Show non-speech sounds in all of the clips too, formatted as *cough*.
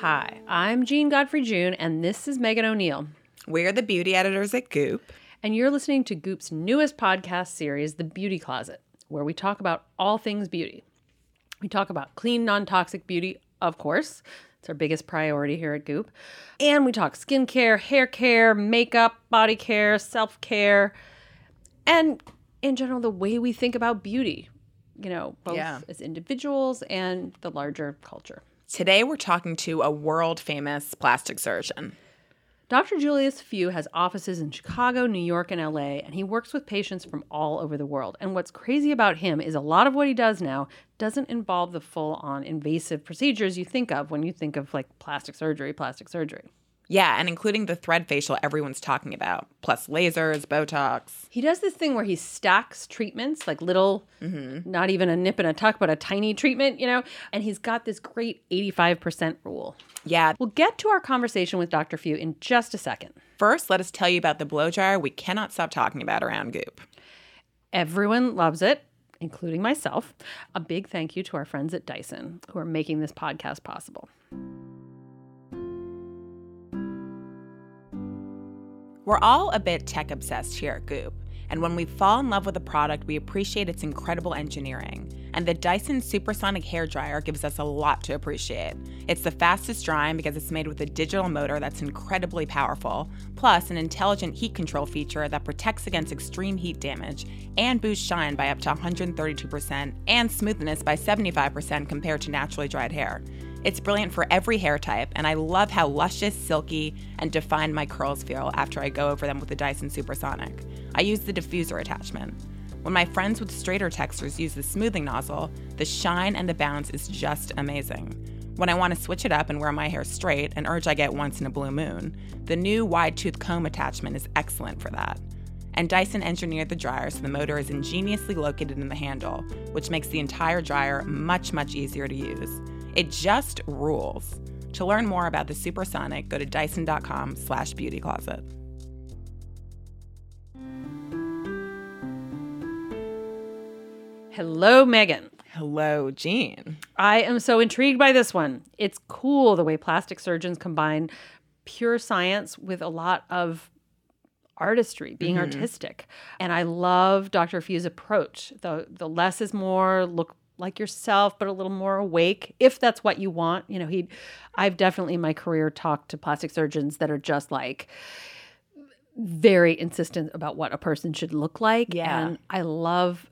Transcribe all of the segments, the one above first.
Hi, I'm Jean Godfrey June, and this is Megan O'Neill. We're the beauty editors at Goop. And you're listening to Goop's newest podcast series, The Beauty Closet, where we talk about all things beauty. We talk about clean, non toxic beauty, of course. It's our biggest priority here at Goop. And we talk skincare, hair care, makeup, body care, self care, and in general, the way we think about beauty, you know, both Yeah. as individuals and the larger culture. Today, we're talking to a world famous plastic surgeon. Dr. Julius Few has offices in Chicago, New York, and LA, and he works with patients from all over the world. And what's crazy about him is a lot of what he does now doesn't involve the full on invasive procedures you think of when you think of like plastic surgery, plastic surgery. Yeah, and including the thread facial everyone's talking about, plus lasers, Botox. He does this thing where he stacks treatments, like little, mm-hmm. not even a nip and a tuck, but a tiny treatment, you know, and he's got this great 85% rule. Yeah. We'll get to our conversation with Dr. Few in just a second. First, let us tell you about the blow dryer we cannot stop talking about around Goop. Everyone loves it, including myself. A big thank you to our friends at Dyson who are making this podcast possible. We're all a bit tech obsessed here at Goop, and when we fall in love with a product, we appreciate its incredible engineering. And the Dyson Supersonic Hair Dryer gives us a lot to appreciate. It's the fastest drying because it's made with a digital motor that's incredibly powerful, plus an intelligent heat control feature that protects against extreme heat damage and boosts shine by up to 132% and smoothness by 75% compared to naturally dried hair. It's brilliant for every hair type, and I love how luscious, silky, and defined my curls feel after I go over them with the Dyson Supersonic. I use the diffuser attachment. When my friends with straighter textures use the smoothing nozzle, the shine and the bounce is just amazing. When I want to switch it up and wear my hair straight, an urge I get once in a blue moon, the new wide tooth comb attachment is excellent for that. And Dyson engineered the dryer so the motor is ingeniously located in the handle, which makes the entire dryer much, much easier to use. It just rules. To learn more about the Supersonic, go to dyson.com slash beautycloset. Hello, Megan. Hello, Jean. I am so intrigued by this one. It's cool the way plastic surgeons combine pure science with a lot of artistry, being mm-hmm. artistic. And I love Dr. Few's approach. The the less is more, look like yourself but a little more awake if that's what you want. You know, he I've definitely in my career talked to plastic surgeons that are just like very insistent about what a person should look like Yeah. and I love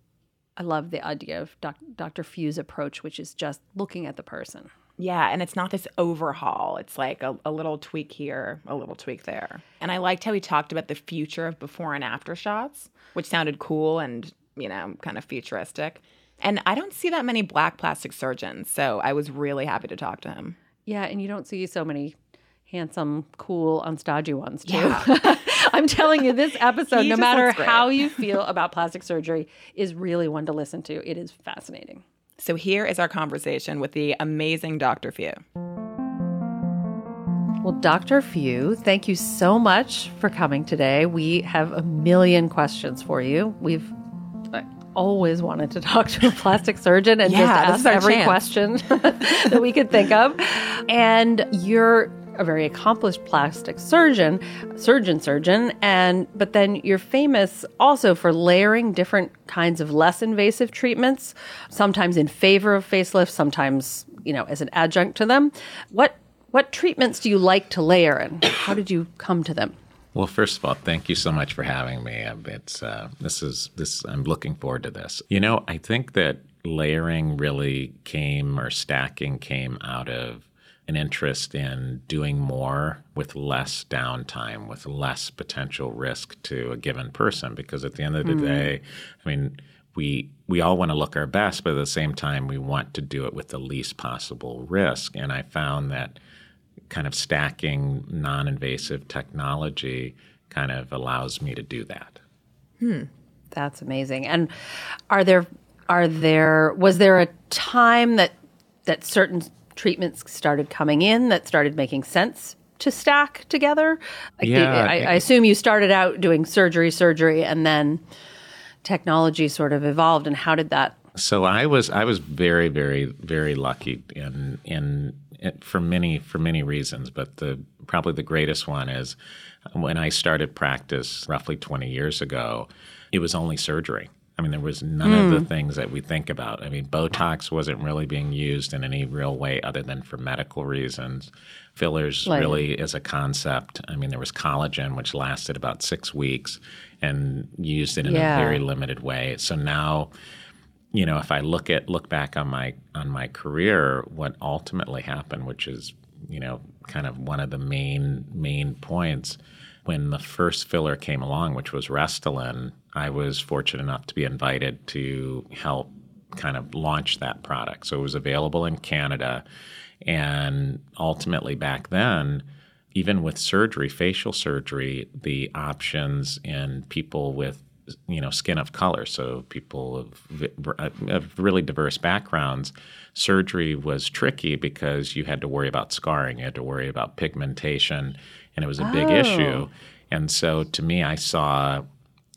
I love the idea of doc, Dr. Few's approach, which is just looking at the person. Yeah, and it's not this overhaul. It's like a, a little tweak here, a little tweak there. And I liked how he talked about the future of before and after shots, which sounded cool and, you know, kind of futuristic. And I don't see that many black plastic surgeons, so I was really happy to talk to him. Yeah, and you don't see so many handsome, cool, unstodgy ones too. Yeah. *laughs* I'm telling you, this episode, *laughs* no matter how you feel about plastic surgery, is really one to listen to. It is fascinating. So here is our conversation with the amazing Dr. Few. Well, Dr. Few, thank you so much for coming today. We have a million questions for you. We've always wanted to talk to a plastic surgeon and Yeah, just ask every chance. question *laughs* that we could think of. And you're a very accomplished plastic surgeon, surgeon surgeon, and but then you're famous also for layering different kinds of less invasive treatments, sometimes in favor of facelifts, sometimes, you know, as an adjunct to them. What what treatments do you like to layer and how did you come to them? Well, first of all, thank you so much for having me. Um, It's uh, this is this. I'm looking forward to this. You know, I think that layering really came or stacking came out of an interest in doing more with less downtime, with less potential risk to a given person. Because at the end of the day, I mean, we we all want to look our best, but at the same time, we want to do it with the least possible risk. And I found that kind of stacking non-invasive technology kind of allows me to do that. Hmm. That's amazing. And are there are there was there a time that that certain treatments started coming in that started making sense to stack together? Like, Yeah, I, I- I assume you started out doing surgery, surgery, and then technology sort of evolved. And how did that? So I was I was very very very lucky in in it, for many for many reasons, but the probably the greatest one is when I started practice roughly 20 years ago, it was only surgery. I mean, there was none mm. of the hmm. things that we think about. I mean, Botox wasn't really being used in any real way other than for medical reasons. Fillers, right. really, as a concept. I mean, there was collagen, which lasted about six weeks and used it in yeah. a very limited way. So now, you know, if I look at look back on my on my career, what ultimately happened, which is, you know, kind of one of the main main points when the first filler came along, which was Restylane, I was fortunate enough to be invited to help kind of launch that product. So it was available in Canada. And ultimately, back then, even with surgery, facial surgery, the options in people with you know skin of color so people of, uh, of, really diverse backgrounds surgery was tricky because you had to worry about scarring you had to worry about pigmentation and it was a big oh. issue. And so to me, I saw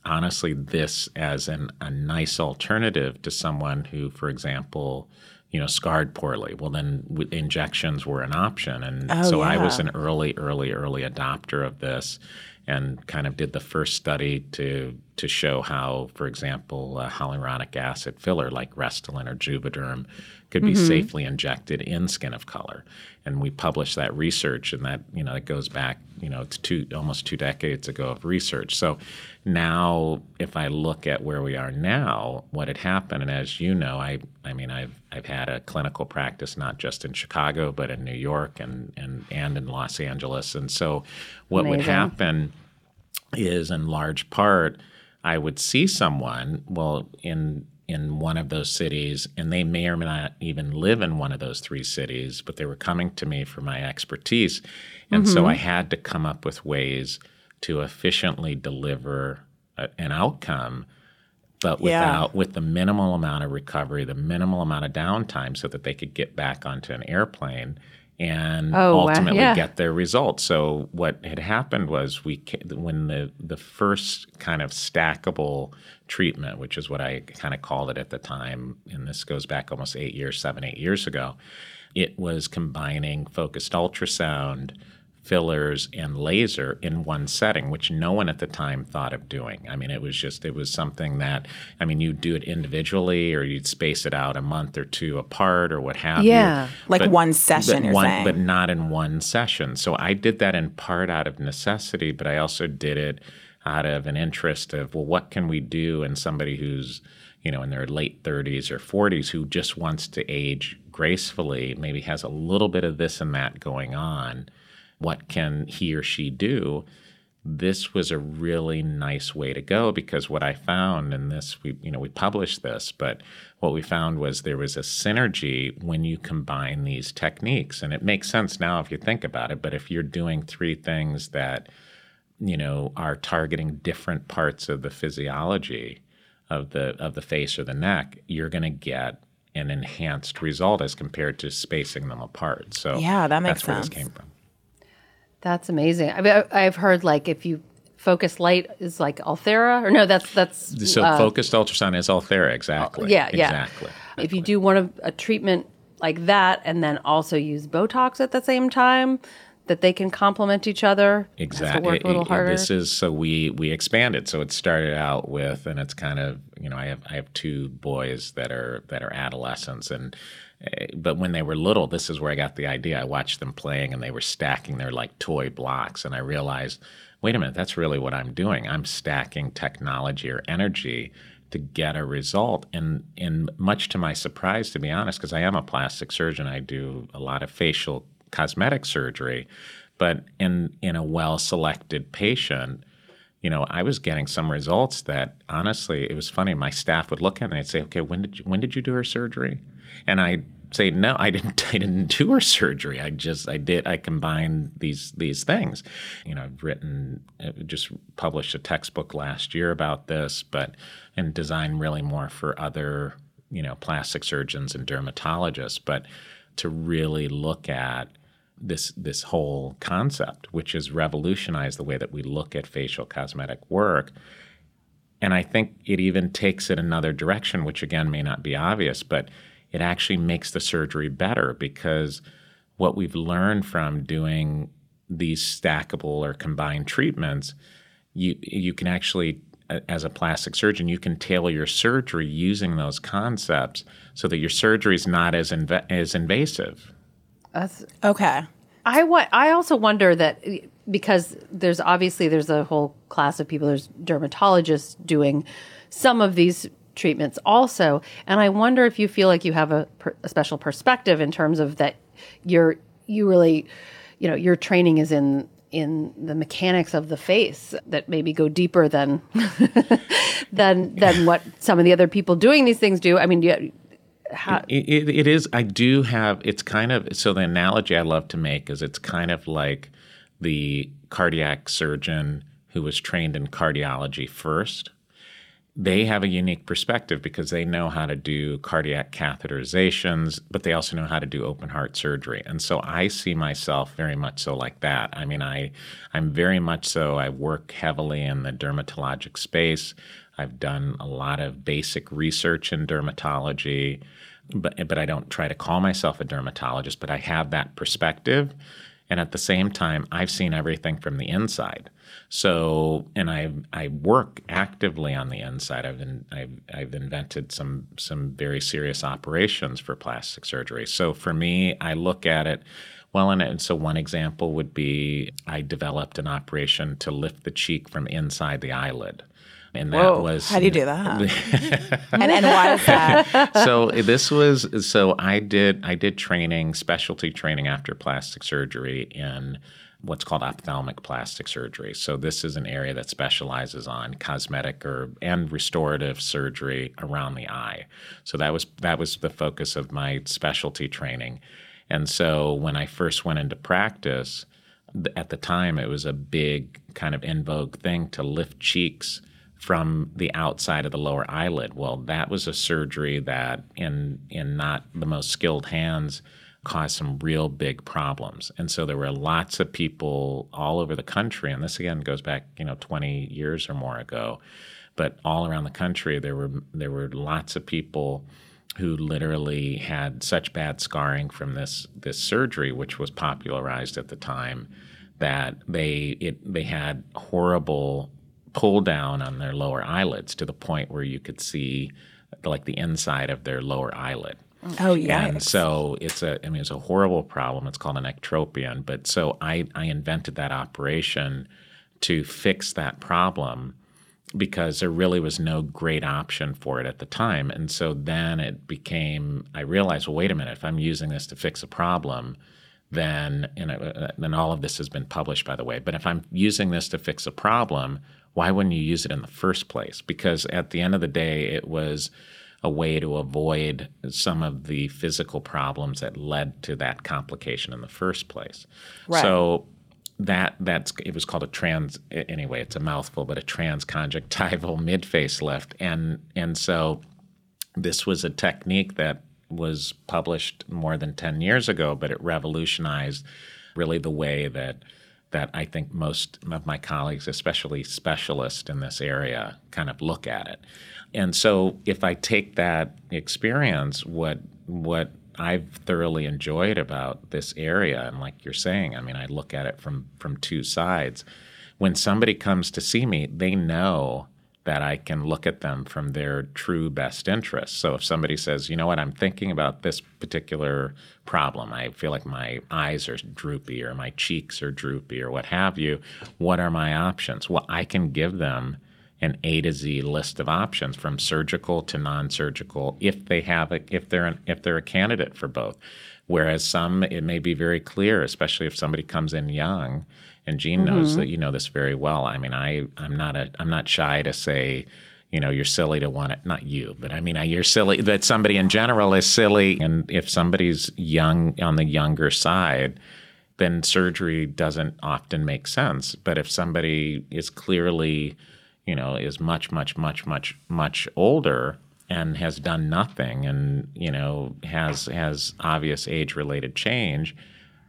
honestly this as an, a nice alternative to someone who, for example, you know, scarred poorly. Well, then w- injections were an option. And oh, so yeah. I was an early, early, early adopter of this and kind of did the first study to to show how, for example, hyaluronic acid filler like Restylane or Juvederm could be mm-hmm. safely injected in skin of color. And we published that research, and that you know it goes back you know it's two almost two decades ago of research. So now, if I look at where we are now, what had happened, and as you know, I I mean I've I've had a clinical practice not just in Chicago but in New York and and and in Los Angeles, and so what Amazing. would happen is in large part I would see someone well in in one of those cities, and they may or may not even live in one of those three cities, but they were coming to me for my expertise. And mm-hmm. so I had to come up with ways to efficiently deliver a, an outcome, but without yeah. with the minimal amount of recovery, the minimal amount of downtime, so that they could get back onto an airplane and oh, ultimately yeah. get their results. So what had happened was we when the the first kind of stackable treatment, which is what I kind of called it at the time, and this goes back almost eight years, seven eight years ago, it was combining focused ultrasound fillers and laser in one setting, which no one at the time thought of doing. I mean, it was just, it was something that, I mean, you'd do it individually or you'd space it out a month or two apart or what have yeah. you. Yeah. Like but, one session, but, one, but not in one session. So I did that in part out of necessity, but I also did it out of an interest of, well, what can we do in somebody who's, you know, in their late 30s or 40s who just wants to age gracefully, maybe has a little bit of this and that going on what can he or she do? This was a really nice way to go because what I found, and this we you know we published this, but what we found was there was a synergy when you combine these techniques, and it makes sense now if you think about it. But if you're doing three things that you know are targeting different parts of the physiology of the of the face or the neck, you're going to get an enhanced result as compared to spacing them apart. So yeah, that makes that's where sense. this came from. That's amazing. I mean, I've heard like if you focus light is like Ulthera, or no, that's that's so uh, focused ultrasound is Ulthera, exactly. Yeah, yeah, exactly. If you do one of a treatment like that, and then also use Botox at the same time, that they can complement each other. Exactly. Work a little harder. This is so we we expanded. So it started out with, and it's kind of you know I have I have two boys that are that are adolescents, and Eh, but when they were little, this is where I got the idea. I watched them playing and they were stacking their like toy blocks. And I realized, wait a minute, that's really what I'm doing. I'm stacking technology or energy to get a result. And, and much to my surprise, to be honest, because I am a plastic surgeon, I do a lot of facial cosmetic surgery. But in, in a well selected patient, you know, I was getting some results that honestly, it was funny. My staff would look at me and say, "Okay, when did you, when did you do her surgery?" And I say, "No, I didn't. *laughs* I didn't do her surgery. I just I did. I combined these these things." You know, I've written, uh, just published a textbook last year about this, but and designed really more for other you know plastic surgeons and dermatologists, but to really look at this this whole concept, which has revolutionized the way that we look at facial cosmetic work. And I think it even takes it another direction, which again may not be obvious, but it actually makes the surgery better because what we've learned from doing these stackable or combined treatments, you you can actually as a plastic surgeon, you can tailor your surgery using those concepts so that your surgery is not as inv- as invasive. That's Okay. I wa- I also wonder that eh, because there's obviously there's a whole class of people there's dermatologists doing some of these treatments also and I wonder if you feel like you have a, a special perspective in terms of that you're you really you know your training is in in the mechanics of the face that maybe go deeper than *laughs* than than what some of the other people doing these things do. I mean, yeah, how, It, it, it is. I do have. It's kind of so. The analogy I love to make is it's kind of like the cardiac surgeon who was trained in cardiology first. They have a unique perspective because they know how to do cardiac catheterizations, but they also know how to do open heart surgery. And so I see myself very much so like that. I mean, I, I'm very much so. I work heavily in the dermatologic space. I've done a lot of basic research in dermatology, but but I don't try to call myself a dermatologist. But I have that perspective, and at the same time, I've seen everything from the inside. So, and I I work actively on the inside. I've been, I've I've invented some some very serious operations for plastic surgery. So for me, I look at it. Well, and, and so one example would be I developed an operation to lift the cheek from inside the eyelid and that Whoa, was how do you do that? *laughs* and, and why is that? *laughs* so this was so I did I did training specialty training after plastic surgery in what's called ophthalmic plastic surgery. So this is an area that specializes on cosmetic or and restorative surgery around the eye. So that was that was the focus of my specialty training. And so when I first went into practice, at the time it was a big kind of in vogue thing to lift cheeks from the outside of the lower eyelid. Well, that was a surgery that, in in not the most skilled hands, caused some real big problems. And so there were lots of people all over the country, and this again goes back, you know, 20 years or more ago. But all around the country, there were there were lots of people who literally had such bad scarring from this this surgery, which was popularized at the time, that they it they had horrible pull down on their lower eyelids to the point where you could see like the inside of their lower eyelid. Oh yeah. And so it's a I mean it's a horrible problem. It's called an ectropion. But so I, I invented that operation to fix that problem because there really was no great option for it at the time. And so then it became I realized, well, wait a minute, if I'm using this to fix a problem, then and uh, then all of this has been published by the way. But if I'm using this to fix a problem, why wouldn't you use it in the first place? Because at the end of the day, it was a way to avoid some of the physical problems that led to that complication in the first place. Right. So that that's it was called a trans anyway it's a mouthful but a transconjunctival *laughs* mid facelift and and so this was a technique that was published more than 10 years ago but it revolutionized really the way that that I think most of my colleagues, especially specialists in this area, kind of look at it. And so if I take that experience, what what I've thoroughly enjoyed about this area, and like you're saying, I mean, I look at it from from two sides. When somebody comes to see me, they know that I can look at them from their true best interest. So if somebody says, you know what, I'm thinking about this particular problem, I feel like my eyes are droopy or my cheeks are droopy or what have you, what are my options? Well, I can give them an A to Z list of options from surgical to non-surgical if they have a, if they're an, if they're a candidate for both. Whereas some it may be very clear, especially if somebody comes in young and Jean knows Mm-hmm. that you know this very well. I mean, I I'm not a I'm not shy to say, you know, you're silly to want it. Not you, but I mean, I- you're silly that somebody in general is silly. And if somebody's young on the younger side, then surgery doesn't often make sense. But if somebody is clearly, you know, is much much much much much older and has done nothing and you know has has obvious age related change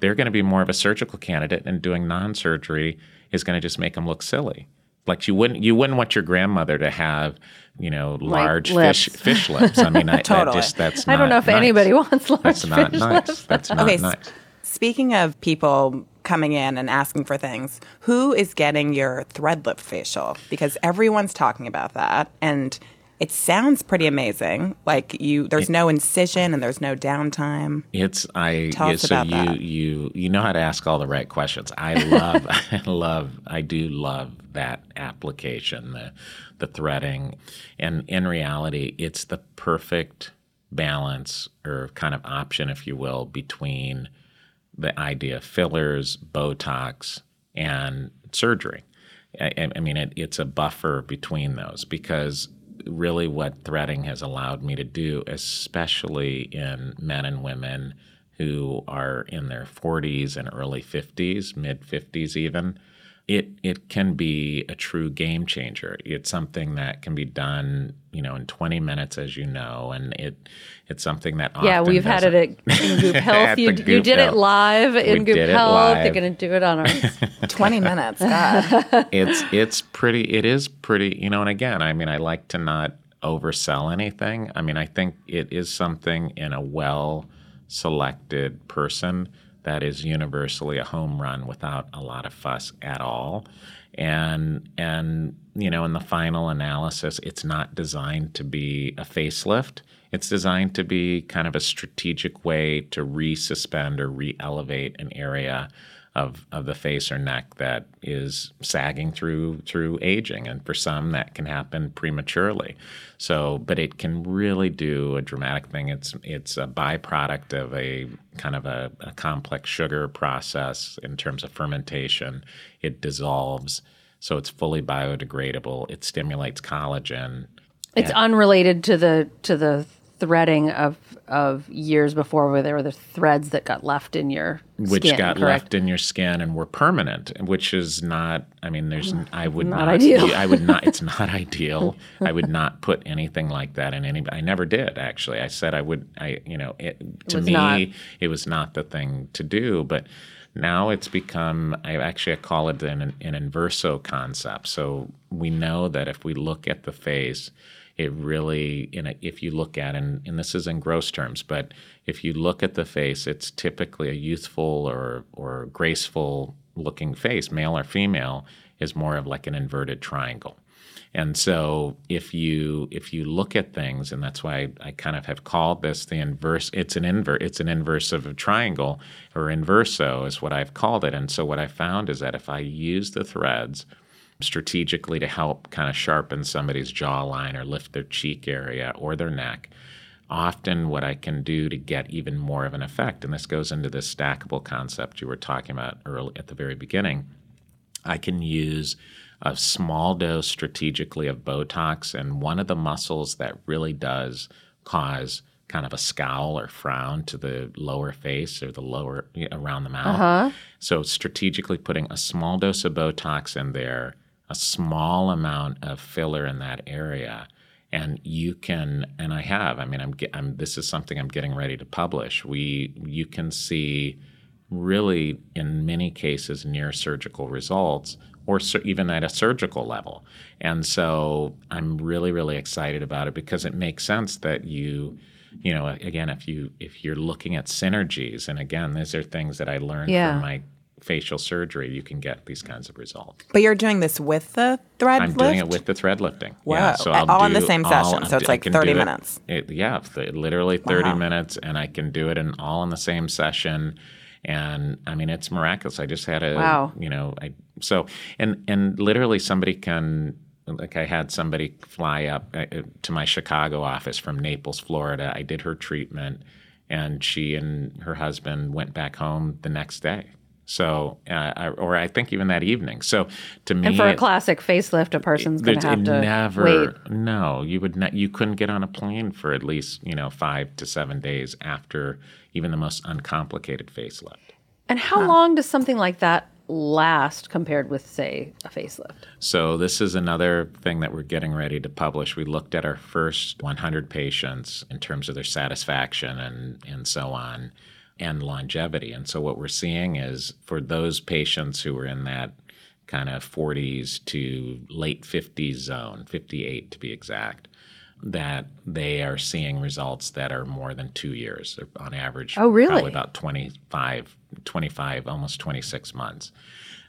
they're going to be more of a surgical candidate and doing non-surgery is going to just make them look silly like you wouldn't you wouldn't want your grandmother to have you know large fish lips. fish lips i mean *laughs* I, that Totally. just that's not. I don't know if nice. anybody wants large that's not fish nice lips. that's not Okay, s- nice Speaking of people coming in and asking for things, who is getting your thread lift facial? Because everyone's talking about that. And it sounds pretty amazing. Like you, there's no incision and there's no downtime. It's I. Tell yeah, us so about you that. you you know how to ask all the right questions. I love *laughs* I love I do love that application the the threading, and in reality, it's the perfect balance or kind of option, if you will, between the idea of fillers, Botox, and surgery. I, I mean, it, it's a buffer between those because really what threading has allowed me to do, especially in men and women who are in their 40s and early 50s, mid 50s even, it it can be a true game changer. It's something that can be done, you know, in 20 minutes, as you know, and it it's something that Yeah, we've had it at, in Goop *laughs* Health. the You, you Goop did it live in We Goop did it Health. They're going to do it on our. *laughs* 20 minutes. God. *laughs* it's it's pretty it is pretty you know and again i mean i like to not oversell anything i mean i think it is something in a well selected person that is universally a home run without a lot of fuss at all. And and you know in the final analysis it's not designed to be a facelift. It's designed to be kind of a strategic way to resuspend or re-elevate an area of, of the face or neck that is sagging through through aging. And for some that can happen prematurely. So but it can really do a dramatic thing. It's it's a byproduct of a kind of a, a complex sugar process in terms of fermentation. It dissolves so it's fully biodegradable. It stimulates collagen. It's unrelated to the to the threading of of years before where there were the threads that got left in your which skin, got correct? left in your skin and were permanent, which is not. I mean, there's. I would Not not. ideal. I would not. It's not *laughs* ideal. I would not put anything like that in any. I never did actually. I said I would. I you know it, to was me not. it was not the thing to do, but. Now it's become, I actually I call it an, an inverso concept. So we know that if we look at the face, it really, in a, if you look at, and, and this is in gross terms, but if you look at the face, it's typically a youthful or, or graceful looking face, male or female, is more of like an inverted triangle. And so if you if you look at things, and that's why I, I kind of have called this the inverse. It's an invert. It's an inverse of a triangle, or inverso is what I've called it. And so what I found is that if I use the threads strategically to help kind of sharpen somebody's jawline or lift their cheek area or their neck, often what I can do to get even more of an effect, and this goes into this stackable concept you were talking about early at the very beginning. I can use a small dose strategically of Botox, and one of the muscles that really does cause kind of a scowl or frown to the lower face or the lower around the mouth. Uh-huh. So strategically putting a small dose of Botox in there, a small amount of filler in that area, and you can and I have. I mean, I'm, I'm this is something I'm getting ready to publish. We you can see really in many cases near surgical results or sur- even at a surgical level. And so I'm really really excited about it because it makes sense that you you know again if you if you're looking at synergies and again these are things that I learned Yeah. from my facial surgery you can get these kinds of results. But you're doing this with the thread I'm lift? doing it with the thread lifting. Wow. Yeah, so I'll all in the same session, so it's like 30 do it- minutes. It, yeah, th- literally 30 Wow. minutes, and I can do it in all in the same session. And I mean, it's miraculous. I just had a, Wow. you know, I so and and literally somebody can. Like I had somebody fly up uh, uh, to my Chicago office from Naples, Florida. I did her treatment, and she and her husband went back home the next day. So, uh, I- or I think even that evening. So, to me, And for a it- classic facelift, a person's going there's- to have to never, wait. No, you would not. You couldn't get on a plane for at least you know five to seven days after even the most uncomplicated facelift. And how long does something like that last compared with, say, a facelift? So this is another thing that we're getting ready to publish. We looked at our first 100 patients in terms of their satisfaction and and so on, and longevity. And so what we're seeing is for those patients who are in that kind of 40s to late 50s zone, 58 to be exact, that they are seeing results that are more than two years on average. Oh, really? Probably about 25, 25, almost 26 months.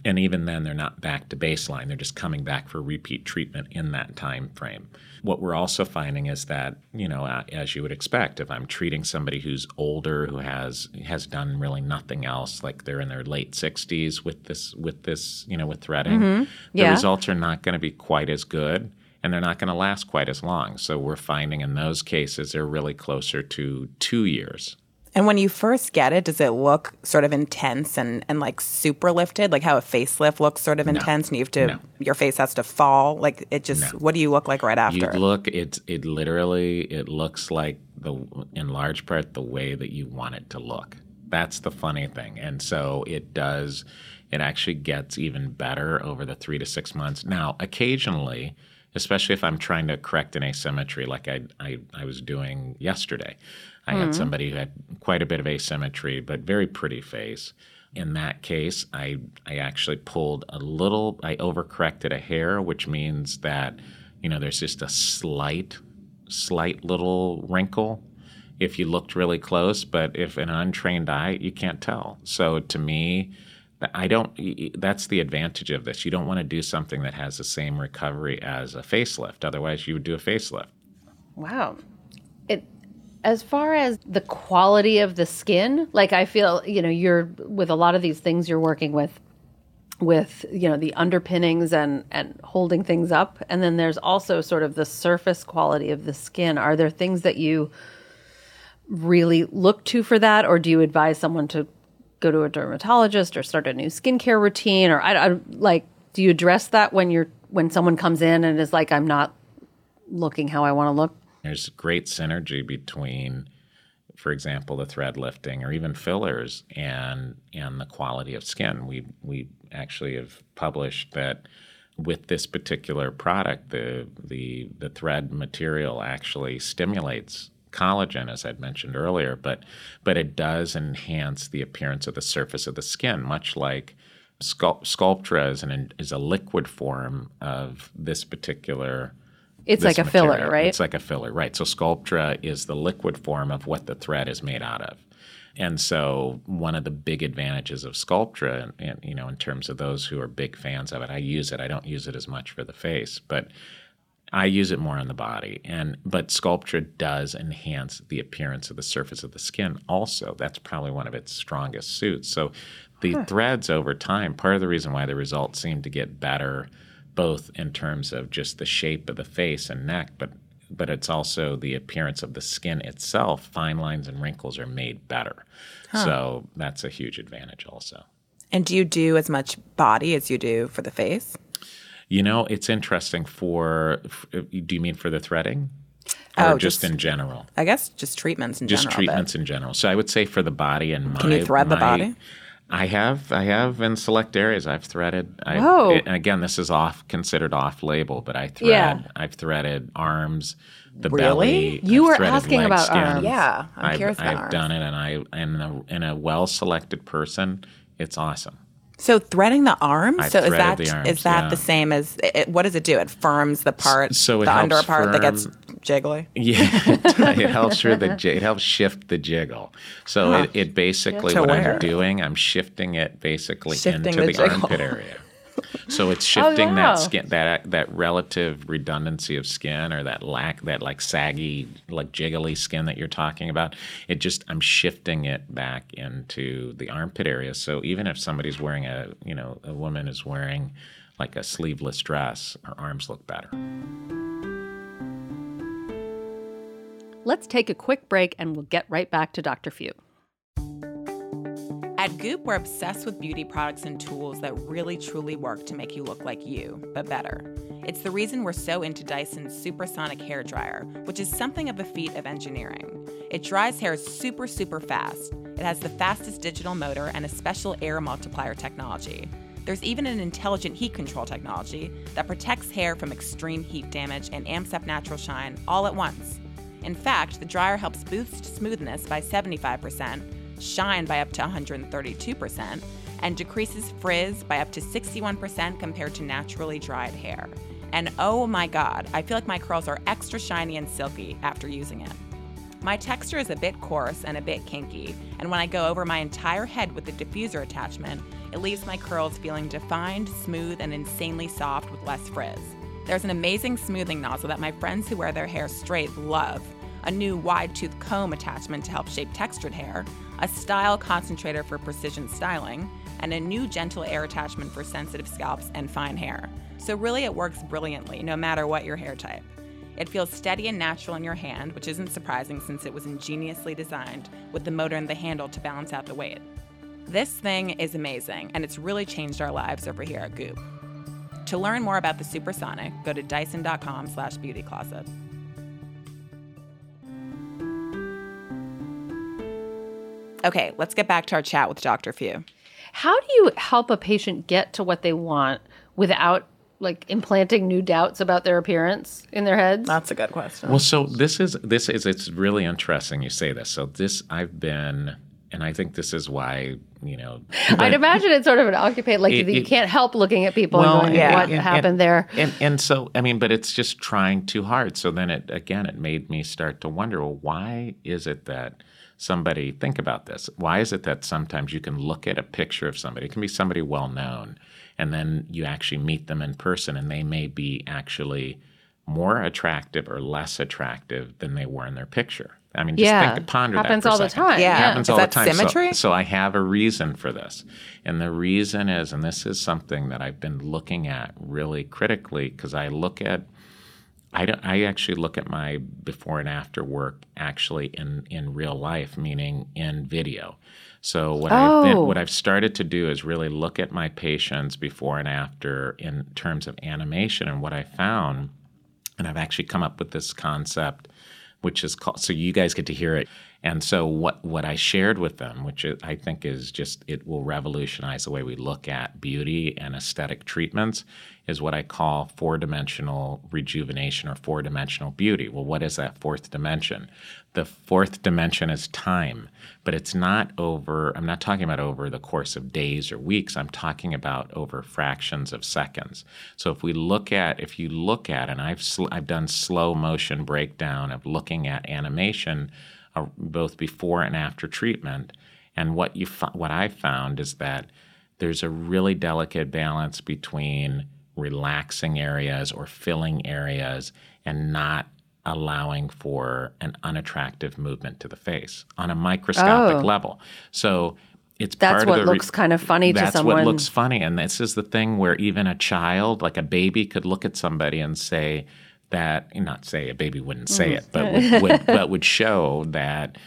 And even then, they're not back to baseline. They're just coming back for repeat treatment in that time frame. What we're also finding is that, you know, as you would expect, if I'm treating somebody who's older, who has has done really nothing else, like they're in their late 60s with this, with this, you know, with threading, Mm-hmm. Yeah. the results are not going to be quite as good and they're not going to last quite as long. So we're finding in those cases they're really closer to two years. And when you first get it, does it look sort of intense and, and like super lifted, like how a facelift looks sort of intense and you have to, No. your face has to fall? Like it just, what do you look like right after? You look it it literally it looks like the in large part the way that you want it to look. That's the funny thing. And so it does it actually gets even better over the 3 to 6 months. Now, occasionally, especially if I'm trying to correct an asymmetry like I I, I was doing yesterday. I had hmm. somebody who had quite a bit of asymmetry but very pretty face. In that case, I I actually pulled a little I overcorrected a hair, which means that you know there's just a slight slight little wrinkle if you looked really close, but if an untrained eye, you can't tell. So to me, I don't. That's the advantage of this. You don't want to do something that has the same recovery as a facelift. Otherwise, you would do a facelift. Wow. It as far as the quality of the skin, like I feel, you know, you're with a lot of these things you're working with with, you know, the underpinnings and and holding things up and then there's also sort of the surface quality of the skin. Are there things that you really look to for that or do you advise someone to go to a dermatologist or start a new skincare routine or I, I like do you address that when you're when someone comes in and is like I'm not looking how I want to look? There's great synergy between, for example, the thread lifting or even fillers and and the quality of skin. We we actually have published that with this particular product, the the the thread material actually stimulates collagen, as I'd mentioned earlier, but but it does enhance the appearance of the surface of the skin, much like Sculpt- Sculptra is an is a liquid form of this particular It's like a filler, right? It's like a filler, right? So Sculptra is the liquid form of what the thread is made out of. And so one of the big advantages of Sculptra, and, and you know, in terms of those who are big fans of it, I use it. I don't use it as much for the face, but I use it more on the body. And but Sculptra does enhance the appearance of the surface of the skin. Also, that's probably one of its strongest suits. So the threads over time, part of the reason why the results seem to get better, both in terms of just the shape of the face and neck, but but it's also the appearance of the skin itself. Fine lines and wrinkles are made better. So that's a huge advantage also. and do you do as much body as you do for the face? You know, it's interesting for, do you mean for the threading? Oh, or Oh, just, just- in general? I guess just treatments in Just general. but- treatments in general. So I would say for the body and my Can you thread the my- body? I have, I have in select areas. I've threaded. I, Whoa. and again, this is off considered off label, but I thread. Yeah. I've threaded arms, the Really? belly. You I've were asking about skin. arms. Yeah, I'm I've, curious about I've arms. done it, and I in a, in a well selected person, it's awesome. So threading the arms. I've so is threaded that the arms, is that yeah. the same as it, what does it do? It firms the part, so it the under helps part that gets jiggly. Yeah, *laughs* it helps the it helps shift the jiggle. So it, it basically what where? I'm doing, I'm shifting it basically Shifting into the the, armpit area. *laughs* So it's oh, shifting wow. that skin that that relative redundancy of skin or that lack that like saggy like jiggly skin that you're talking about. It just I'm shifting it back into the armpit area. So even if somebody's wearing a you know a woman is wearing like a sleeveless dress, her arms look better. Let's take a quick break and we'll get right back to Dr. Few. At Goop, we're obsessed with beauty products and tools that really truly work to make you look like you, but better. It's the reason we're so into Dyson's supersonic hair dryer, which is something of a feat of engineering. It dries hair super, super fast. It has the fastest digital motor and a special air multiplier technology. There's even an intelligent heat control technology that protects hair from extreme heat damage and amps up natural shine all at once. In fact, the dryer helps boost smoothness by 75%, shine by up to 132%, and decreases frizz by up to 61% compared to naturally dried hair. And oh my god, I feel like my curls are extra shiny and silky after using it. My texture is a bit coarse and a bit kinky, and when I go over my entire head with the diffuser attachment, it leaves my curls feeling defined, smooth, and insanely soft with less frizz. There's an amazing smoothing nozzle that my friends who wear their hair straight love, a new wide tooth comb attachment to help shape textured hair, a style concentrator for precision styling, and a new gentle air attachment for sensitive scalps and fine hair. So, really, it works brilliantly no matter what your hair type. It feels steady and natural in your hand, which isn't surprising since it was ingeniously designed with the motor in the handle to balance out the weight. This thing is amazing, and it's really changed our lives over here at Goop. To learn more about the Supersonic, go to dyson.com slash beautycloset. Okay, let's get back to our chat with Dr. Few. How do you help a patient get to what they want without like implanting new doubts about their appearance in their heads? That's a good question. Well, so this is this is it's really interesting you say this. So this I've been and I think this is why you know. *laughs* I'd imagine it's sort of an occupation. Like It- you it- can't help looking at people Well, and going, yeah. "What and- happened and- there?" And and so I mean, but it's just trying too hard. So then it again, it made me start to wonder, well, why is it that somebody think about this? Why is it that sometimes you can look at a picture of somebody, it can be somebody well known, and then you actually meet them in person, and they may be actually more attractive or less attractive than they were in their picture. I mean, just Yeah. think, ponder Happens that for all a the time. Yeah. It happens Is all that the time. So- symmetry? so I have a reason for this. And the reason is, and this is something that I've been looking at really critically because I look at, I, don't, I actually look at my before and after work actually in, in real life, meaning in video. So what I've Oh. been, what oh. I've started to do is really look at my patients before and after in terms of animation. And what I found, and I've actually come up with this concept which is called so you guys get to hear it and so what what i shared with them which i think is just it will revolutionize the way we look at beauty and aesthetic treatments is what i call four dimensional rejuvenation or four dimensional beauty. Well what is that fourth dimension? The fourth dimension is time but it's not over i'm not talking about over the course of days or weeks. I'm talking about over fractions of seconds. So if we look at if you look at and i've sl- i've done slow motion breakdown of looking at animation uh, both before and after treatment and what you fo- what i found is that there's a really delicate balance between relaxing areas or filling areas and not allowing for an unattractive movement to the face on a microscopic Oh. level. So it's That's part what of the re- looks kind of funny to that's what looks funny, and this is the thing where even a child, like a baby, could look at somebody and say that, not say a baby wouldn't say Mm. it, but would, *laughs* would, but would show that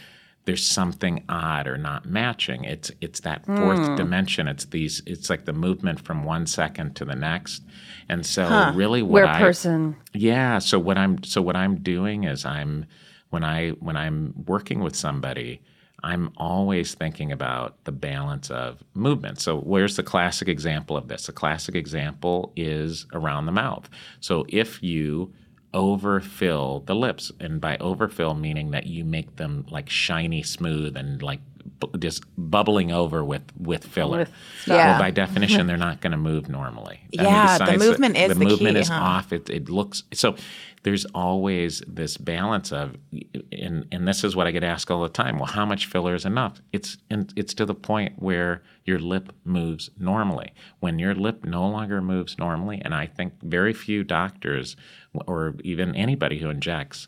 there's something odd or not matching. It's it's that fourth Mm. dimension. It's these. It's like the movement from one second to the next, and so really what Where I person yeah. So what I'm so what I'm doing is I'm when I when I'm working with somebody, I'm always thinking about the balance of movement. So where's the classic example of this? The classic example is around the mouth. So if you overfill the lips, and by overfill meaning that you make them like shiny smooth and like just bubbling over with with filler. With Yeah. Well, by definition, they're not going to move normally. Yeah, the besides movement is the the movement key, is huh? off. It, it looks so. There's always this balance of, and and this is what I get asked all the time. Well, how much filler is enough? It's and it's to the point where your lip moves normally. When your lip no longer moves normally, and I think very few doctors or even anybody who injects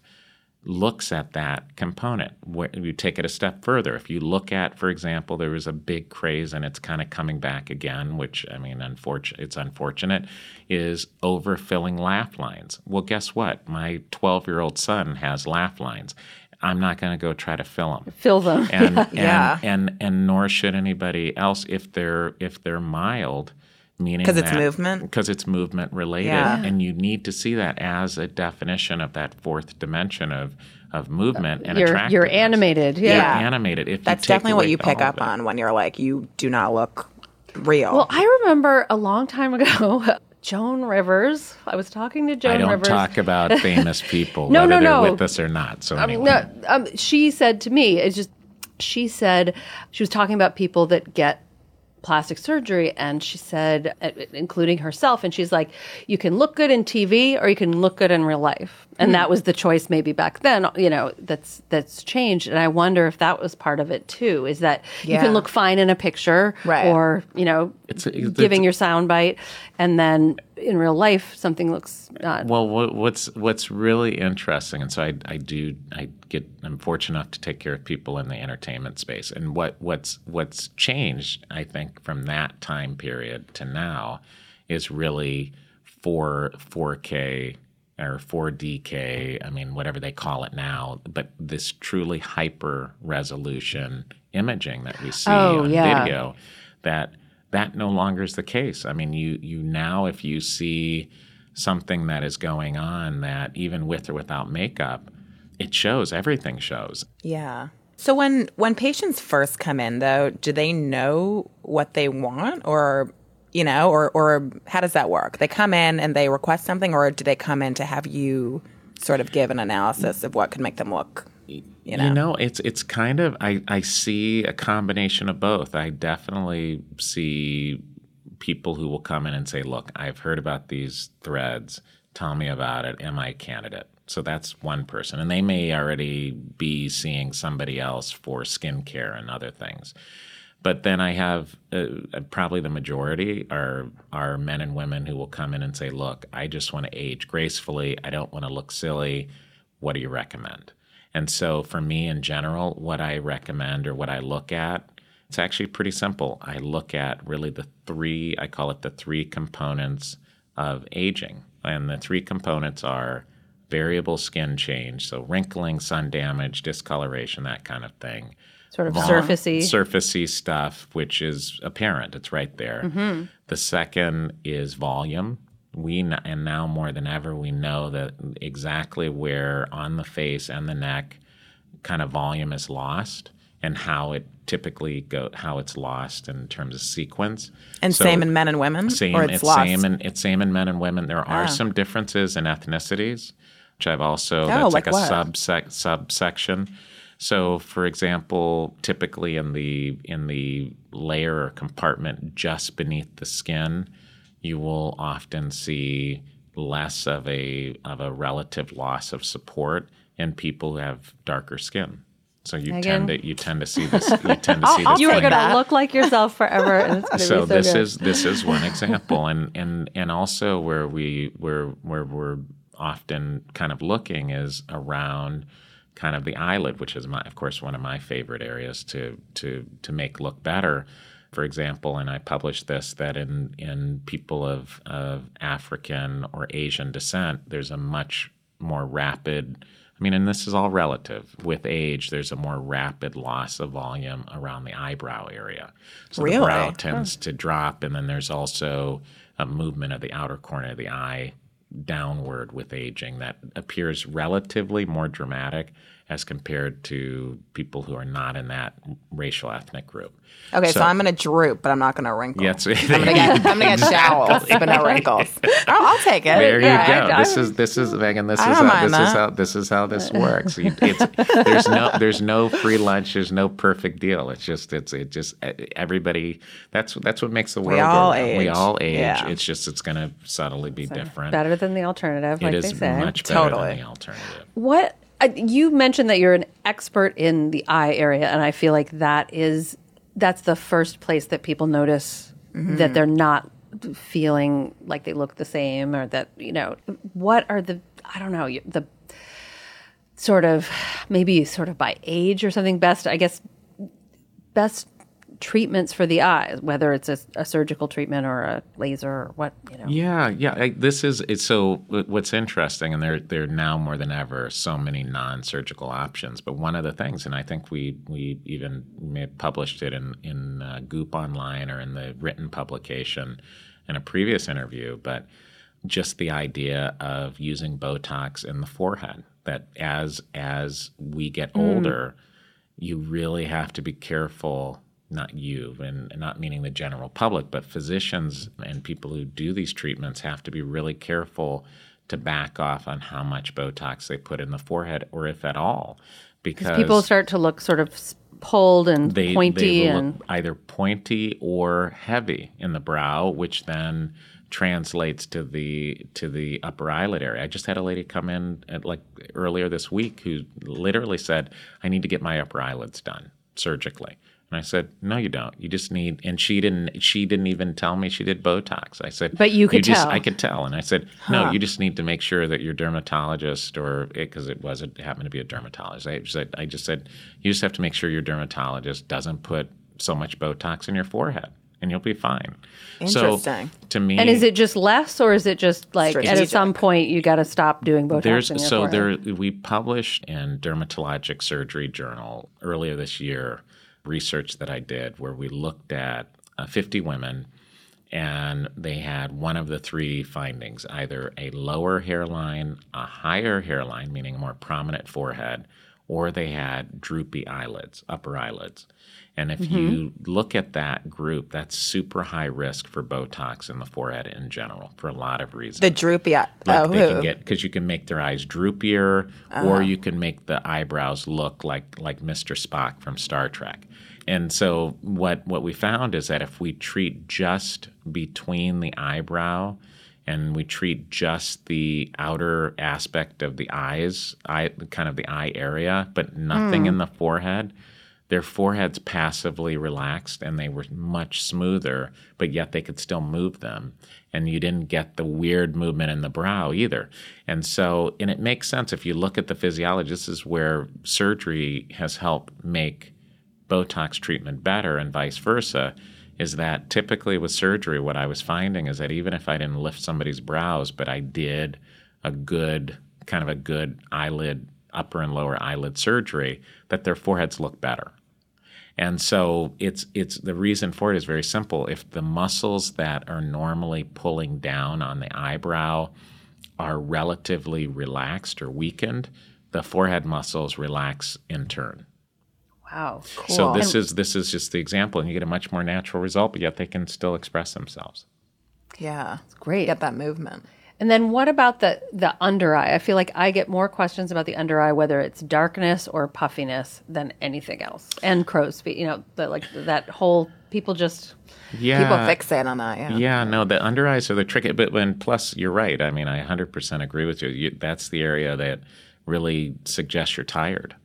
looks at that component. Where you take it a step further. If you look at, for example, there was a big craze, and it's kind of coming back again, which I mean, unfortunate. It's unfortunate, is overfilling laugh lines. Well, guess what? My 12-year-old son has laugh lines. I'm not going to go try to fill them fill them. and, *laughs* and, Yeah. and and nor should anybody else if they're if they're mild meaning 'Cause it's movement? because it's movement related Yeah. and you need to see that as a definition of that fourth dimension of of movement and You're you're animated. You're Yeah. animated if That's you definitely what you pick up on when you're like, you do not look real. Well, I remember a long time ago, *laughs* Joan Rivers. I was talking to Joan I don't Rivers. talk about *laughs* famous people No, whether no, they're no. with us or not. So Um, anyway. no, um, she said to me, it's just, she said, she was talking about people that get plastic surgery and she said uh, including herself and she's like you can look good in TV or you can look good in real life and that hmm. was the choice maybe back then you know that's that's changed. And I wonder if that was part of it too is that you can look fine in a picture Right. or you know It's- it's- giving your sound bite. And then in real life something looks not Well, what, what's what's really interesting, and so I, I do I get I'm fortunate enough to take care of people in the entertainment space, and what what's what's changed, I think, from that time period to now, is really four 4K or 4DK, I mean whatever they call it now, but this truly hyper resolution imaging that we see Oh, on yeah. video, that that no longer is the case. I mean, you you now if you see something that is going on that even with or without makeup, it shows. Everything shows. Yeah. So when when patients first come in though, do they know what they want or you know, or or how does that work? They come in and they request something or do they come in to have you sort of give an analysis of what could make them look you know? You know, it's it's kind of I, I see a combination of both. I definitely see people who will come in and say, "Look, I've heard about these threads. Tell me about it. Am I a candidate?" So that's one person, and they may already be seeing somebody else for skincare and other things. But then I have uh, probably the majority are are men and women who will come in and say, "Look, I just want to age gracefully. I don't want to look silly. What do you recommend?" And so for me in general, what I recommend or what I look at, it's actually pretty simple. I look at really the three, I call it the three components of aging. And the three components are variable skin change, so wrinkling, sun damage, discoloration, that kind of thing. Sort of surfacey surfacey stuff, which is apparent. It's right there. Mm-hmm. The second is volume. We and now more than ever, we know that exactly where on the face and the neck, kind of volume is lost, and how it typically go how it's lost in terms of sequence. and So- same in men and women same. or it's, it's lost. same in it's same in men and women. There are Ah. some differences in ethnicities, which I've also Oh, that's like like, a subsec subsection. So, for example, typically in the in the layer or compartment just beneath the skin, you will often see less of a of a relative loss of support in people who have darker skin. So you Megan? tend to you tend to see this you tend to *laughs* see this you are going to look like *laughs* yourself forever and it's going to so be so this good. is this is one example and and and also where we where where we're often kind of looking is around kind of the eyelid which is my of course one of my favorite areas to to to make look better for example and i published this that in in people of of african or asian descent there's a much more rapid I mean, and this is all relative. With age, there's a more rapid loss of volume around the eyebrow area. So Really? the brow tends to drop, and then there's also a movement of the outer corner of the eye downward with aging that appears relatively more dramatic as compared to people who are not in that racial ethnic group. Okay, so, I'm going to droop, but I'm not going to wrinkle. Yeah, it's- I'm going to get, I'm gonna get *laughs* jowls, but no wrinkles. *laughs* I'll, I'll take it. There you Yeah, go. I- this is this is Megan. This is how, this is how this is how this works. You, it's, there's no there's no free lunch. There's no perfect deal. It's just it's it just everybody. That's that's what makes the world We all go round. We all age. Yeah. It's just it's going to subtly be different. better than the alternative, It like is they say. much better Totally. than the alternative. What you mentioned that you're an expert in the eye area, and I feel like that is that's the first place that people notice that mm-hmm. they're not feeling like they look the same, or that you know what are the I don't know the sort of maybe sort of by age or something best I guess best treatments for the eyes, whether it's a, a surgical treatment or a laser or what you know. Yeah, yeah. I, this is it's so. What's interesting, and there there are now more than ever so many non-surgical options. But one of the things, and I think we we even may have published it in in uh, Goop online or in the written publication in a previous interview, but just the idea of using Botox in the forehead. That as as we get older, you really have to be careful not you and not meaning the general public but physicians and people who do these treatments have to be really careful to back off on how much botox they put in the forehead or if at all because people start to look sort of pulled and they, pointy they and either pointy or heavy in the brow, which then translates to the to the upper eyelid area. I just had a lady come in at, like earlier this week who literally said, "I need to get my upper eyelids done surgically." And I said, "No, you don't. You just need." And she didn't. She didn't even tell me she did Botox. I said, But you could just, tell. I could tell. And I said, "No, you just need to make sure that your dermatologist, or because it, was it happened to be a dermatologist. I said, I just said, you just have to make sure your dermatologist doesn't put so much Botox in your forehead, and you'll be fine." Interesting. So to me, and is it just less or is it just like at some point you got to stop doing Botox There's in your so forehead? there we published in Dermatologic Surgery Journal earlier this year research that I did where we looked at uh, 50 women and they had one of the three findings either a lower hairline, a higher hairline, meaning a more prominent forehead, or they had droopy eyelids, upper eyelids. And if you look at that group, that's super high risk for Botox in the forehead in general for a lot of reasons The droopy eye. like oh, they who? can get because you can make their eyes droopier or you can make the eyebrows look like like Mr. Spock from Star Trek. And so what what we found is that if we treat just between the eyebrow and we treat just the outer aspect of the eyes, eye kind of the eye area, but nothing hmm. in the forehead, their foreheads passively relaxed and they were much smoother, but yet they could still move them. And you didn't get the weird movement in the brow either. And so, and it makes sense if you look at the physiology, this is where surgery has helped make Botox treatment better and vice versa. Is that typically with surgery, what I was finding is that even if I didn't lift somebody's brows, but I did a good, kind of a good eyelid, upper and lower eyelid surgery, that their foreheads look better. And so it's it's the reason for it is very simple. If the muscles that are normally pulling down on the eyebrow are relatively relaxed or weakened, the forehead muscles relax in turn. Wow, cool. So this is this is just the example, and you get a much more natural result, but yet they can still express themselves. Yeah. It's great. Get that movement. And then what about the the under eye? I feel like I get more questions about the under eye, whether it's darkness or puffiness, than anything else. And crow's feet, you know, the, like that whole people just Yeah, People fixate on that. Yeah. Yeah, no, the under eyes are the tricky. But when plus, you're right. I mean, I 100% agree with you. you that's the area that really suggests you're tired.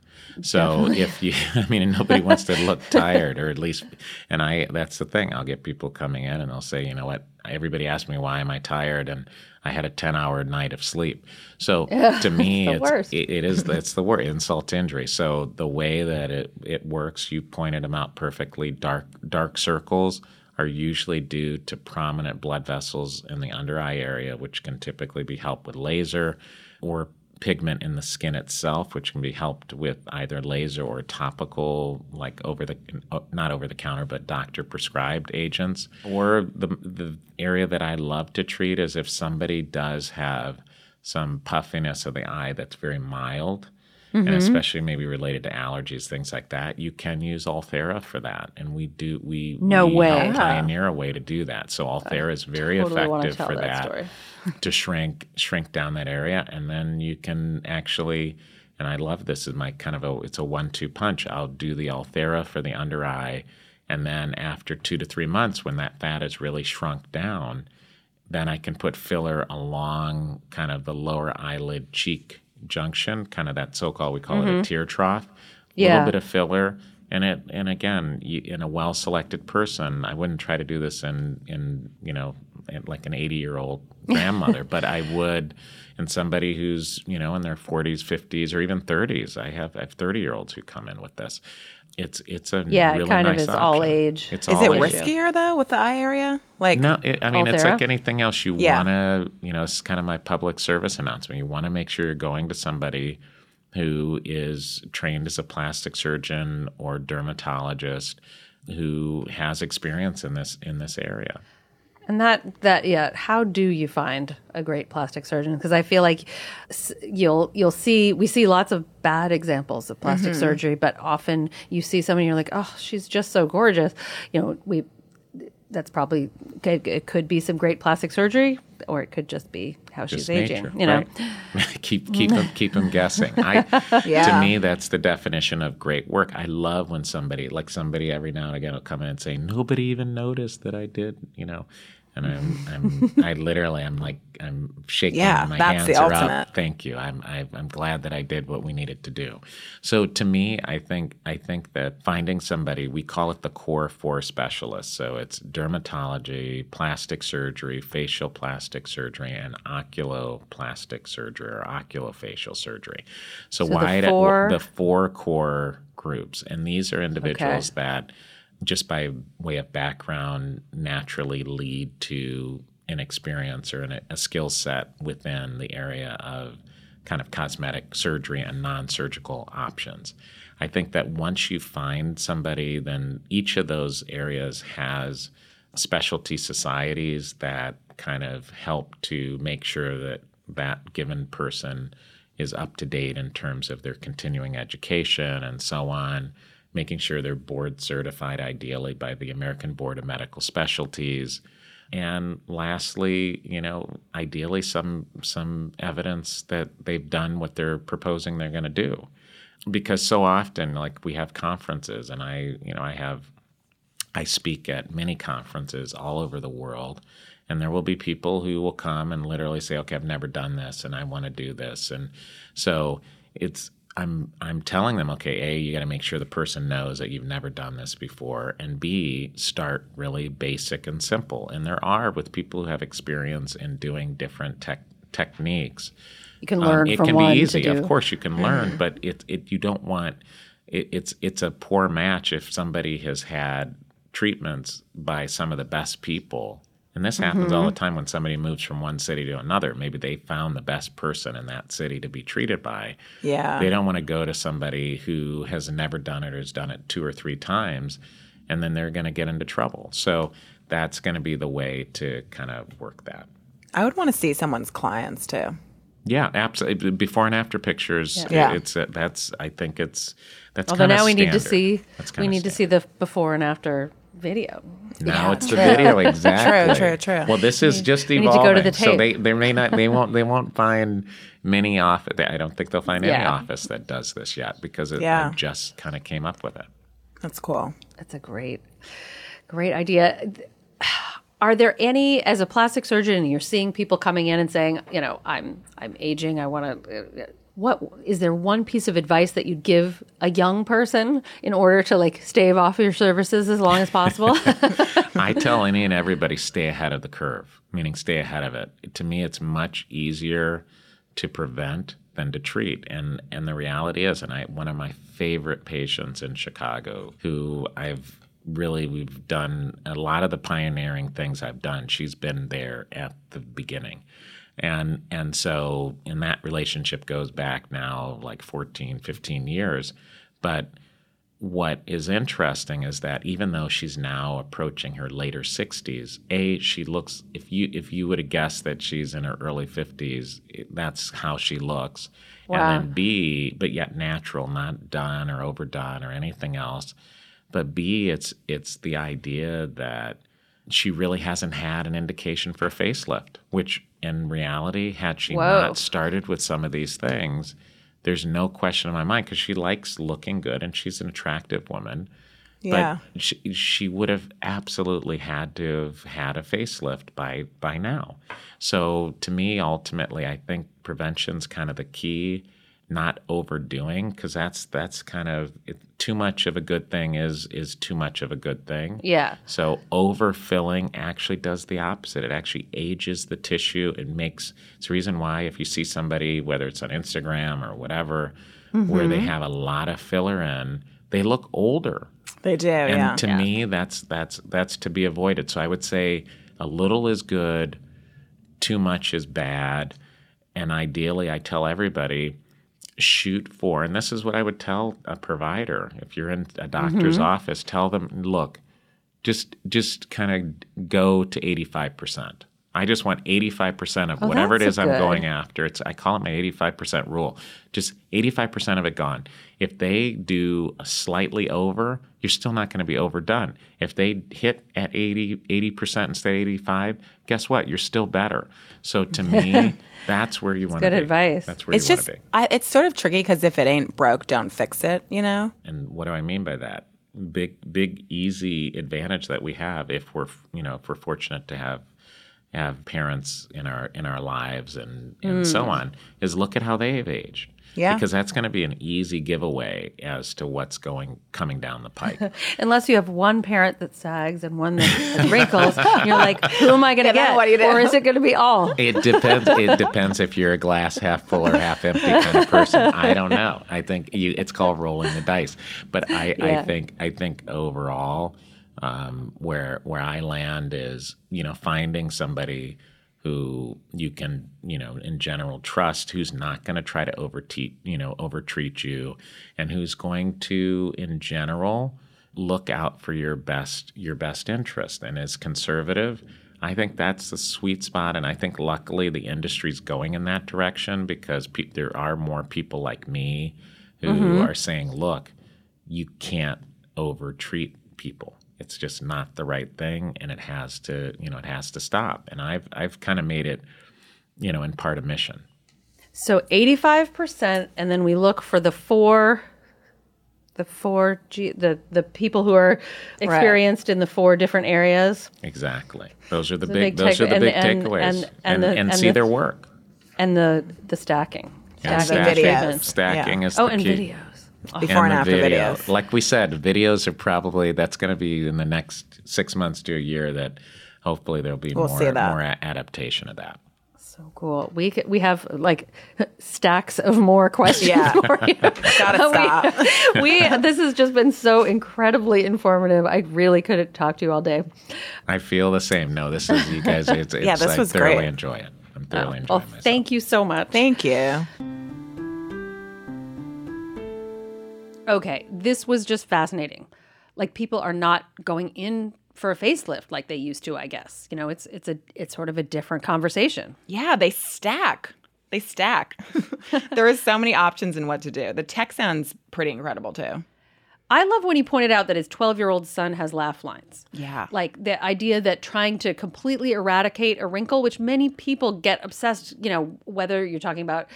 So if you, *laughs* I mean, nobody wants to look *laughs* tired, or at least, and I, that's the thing. I'll get people coming in and they'll say, you know what? Everybody asks me why am I tired, and I had a 10 hour night of sleep. So *laughs* to me, the it's, worst. it, it is it's the word insult to injury. So the way that it it works, you pointed them out perfectly. Dark dark circles are usually due to prominent blood vessels in the under eye area, which can typically be helped with laser or pigment in the skin itself, which can be helped with either laser or topical, like over the uh, not over the counter, but doctor prescribed agents. Or the the area that I love to treat is if somebody does have some puffiness of the eye that's very mild. And mm-hmm. especially maybe related to allergies, things like that, you can use Ulthera for that, and we do. We No we way. pioneer a way to do that. So Ulthera is very totally effective for that that *laughs* to shrink shrink down that area and then you can actually and I love this is my kind of a it's a one two punch. I'll do the Ulthera for the under eye and then after 2 to 3 months when that fat is really shrunk down then I can put filler along kind of the lower eyelid cheek junction, kind of that so-called we call it a tear trough. A Mm-hmm. Yeah. little bit of filler and it and again you, in a well-selected person i wouldn't try to do this in in you know like an 80 year old *laughs* grandmother but i would in somebody who's you know in their 40s 50s or even 30s i have i have 30 year olds who come in with this it's it's a Yeah, it really kind of nice is all age. it's Is all it age. riskier though with the eye area? Like No, it, I mean it's like anything else. You Yeah. want to, you know, it's kind of my public service announcement. You want to make sure you're going to somebody who is trained as a plastic surgeon or dermatologist who has experience in this in this area. And that that yeah, how do you find a great plastic surgeon? Because I feel like you'll you'll see we see lots of bad examples of plastic mm-hmm. surgery, but often you see someone you're like, oh, she's just so gorgeous. You know, we that's probably it, could be some great plastic surgery, or it could just be how Just she's aging. You know, right? *laughs* keep keep them keep them guessing. I, *laughs* Yeah. To me, that's the definition of great work. I love when somebody, like somebody, every now and again will come in and say, "Nobody even noticed that I did," you know. And I'm, *laughs* I'm, I literally, I'm like, I'm shaking. Yeah, my that's hands the are ultimate. up. Thank you. I'm, I, I'm glad that I did what we needed to do. So to me, I think, I think that finding somebody, we call it the core four specialists. So it's dermatology, plastic surgery, facial plastic surgery, and oculoplastic surgery or oculofacial surgery. So, So the why four- the four core groups, and these are individuals that just by way of background naturally lead to an experience or an, a skill set within the area of kind of cosmetic surgery and non-surgical options. I think that once you find somebody, then each of those areas has specialty societies that kind of help to make sure that that given person is up to date in terms of their continuing education and so on, making sure they're board certified ideally by the American Board of Medical Specialties. And lastly, you know, ideally some some evidence that they've done what they're proposing they're going to do. Because so often like we have conferences and I, you know, I have I speak at many conferences all over the world, and there will be people who will come and literally say, "Okay, I've never done this, and I want to do this." And so it's I'm I'm telling them, okay, a you got to make sure the person knows that you've never done this before, and b start really basic and simple. And there are with people who have experience in doing different tech techniques. you can Um, learn it from can be easy, of course you can learn, but it it you don't want it, it's it's a poor match if somebody has had treatments by some of the best people. And this happens all the Mm-hmm. time when somebody moves from one city to another. Maybe they found the best person in that city to be treated by. Yeah. They don't want to go to somebody who has never done it or has done it two or three times, and then they're going to get into trouble. So that's going to be the way to kind of work that. I would want to see someone's clients too. Yeah, absolutely. Before and after pictures. Yeah. It's uh, that's. I think it's that's. Although kinda now we need to see we kinda need to see the before and after video. Now Yeah, it's the video *laughs* exactly. true, true. Well, this is just need to evolving. go to the So they, they may not they won't they won't find many office. I don't think they'll find any Yeah. office that does this yet because it Yeah. Just kind of came up with it. That's cool. That's a great, great idea. Are there any, as a plastic surgeon, you're seeing people coming in and saying, you know, I'm I'm aging. I want to. Uh, uh, What is there one piece of advice that you'd give a young person in order to like stave off your services as long as possible? *laughs* *laughs* I tell any and everybody stay ahead of the curve, meaning stay ahead of it. To me, it's much easier to prevent than to treat. And and the reality is, and I one of my favorite patients in Chicago, who I've really we've done a lot of the pioneering things I've done. She's been there at the beginning. And and so in that relationship goes back now like 14, 15 years. But what is interesting is that even though she's now approaching her later 60s a she looks if you if you would have guessed that she's in her early 50s that's how she looks Wow. and then b but yet natural not done or overdone or anything else but b it's it's the idea that she really hasn't had an indication for a facelift which in reality had she Whoa. not started with some of these things there's no question in my mind because she likes looking good and she's an attractive woman. Yeah. But she, she would have absolutely had to have had a facelift by by now. So to me, ultimately, I think prevention's kind of the key. Not overdoing because that's that's kind of it, too much of a good thing is is too much of a good thing. yeah. So overfilling actually does the opposite. It actually ages the tissue. It makes it's the reason why if you see somebody, whether it's on Instagram or whatever, where they mm-hmm. have a lot of filler in, they look older. They do. And yeah. to me, that's that's that's to be avoided. So I would say a little is good, too much is bad, and ideally, I tell everybody shoot for. And this is what I would tell a provider if you're in a doctor's mm-hmm. office. Tell them, look, just just kind of go to eighty five percent. I just want 85% of oh, whatever it is that's I'm going after. It's I call it my 85% rule. Just 85% of it gone. If they do a slightly over, you're still not going to be overdone. If they hit at 80 80% instead of 85, guess what? You're still better. So to me, *laughs* that's where you want to be. good be. advice. That's where It's you want to be. I, it's sort of tricky because if it ain't broke, don't fix it, you know? And what do I mean by that? Big, big, easy advantage that we have if we're, you know, if we're fortunate to have have parents in our in our lives and and so hmm. on is look at how they have aged. Yeah. Because that's going to be an easy giveaway as to what's going coming down the pike. *laughs* Unless you have one parent that sags and one that has wrinkles, *laughs* you're like, who am I going to then get? what you? Or is it going to be all? it depends. It depends if you're a glass half full or half empty kind of person. I don't know. I think you, it's called rolling the dice. But I, Yeah. I think I think overall, um, where where I land is you know finding somebody who you can you know in general trust who's not going to try to overtreat you know overtreat you and who's going to in general look out for your best your best interest and is conservative. I think that's the sweet spot and i think luckily the industry's going in that direction because pe- there are more people like me who are saying look you can't overtreat people it's just not the right thing and it has to you know it has to stop. And i've i've kind of made it you know in part a mission. So 85%, and then we look for the four, the four, G, the, the people who are experienced in the four different areas. Exactly. Those are the The big, big those take- are the and- big and- takeaways. and- and, and and, the- and see the- their work. And the, the stacking. And Stacking stacking. stacking Yeah. is Oh, the and key. videos. Before and, the after video. videos. Like we said, videos are probably that's going to be in the next six months to a year that hopefully there'll be We'll more that. more a- adaptation of that. So cool. We c- we have like stacks of more questions Yeah. for you. *laughs* Gotta stop. we, *laughs* we this has just been so incredibly informative. I really could talk to you all day. I feel the same. No, this is you guys. It's, *laughs* it's Yeah, this I was thoroughly great. enjoy it. I'm oh, thoroughly Well, enjoying myself. thank you so much. Thank you. Okay, this was just fascinating. Like people are not going in for a facelift like they used to, I guess. You know, it's it's a it's sort of a different conversation. Yeah, they stack. They stack. *laughs* there is so many options in what to do. The tech sounds pretty incredible too. I love when he pointed out that his 12-year-old son has laugh lines. Yeah. Like the idea that trying to completely eradicate a wrinkle, which many people get obsessed, you know, whether you're talking about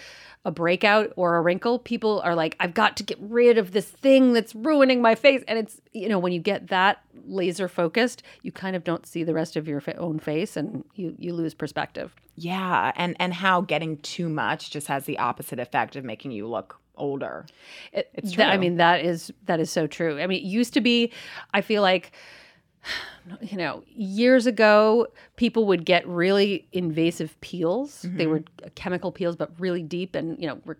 a breakout or a wrinkle, people are like, I've got to get rid of this thing that's ruining my face. And it's, you know, when you get that laser focused, you kind of don't see the rest of your own face and you, you lose perspective. Yeah, and and how getting too much just has the opposite effect of making you look older. It, It's th- I mean, that is that is so true. I mean, it used to be. I feel like, *sighs* you know, years ago, people would get really invasive peels. They Mm-hmm. were chemical peels, but really deep, and you know. Re-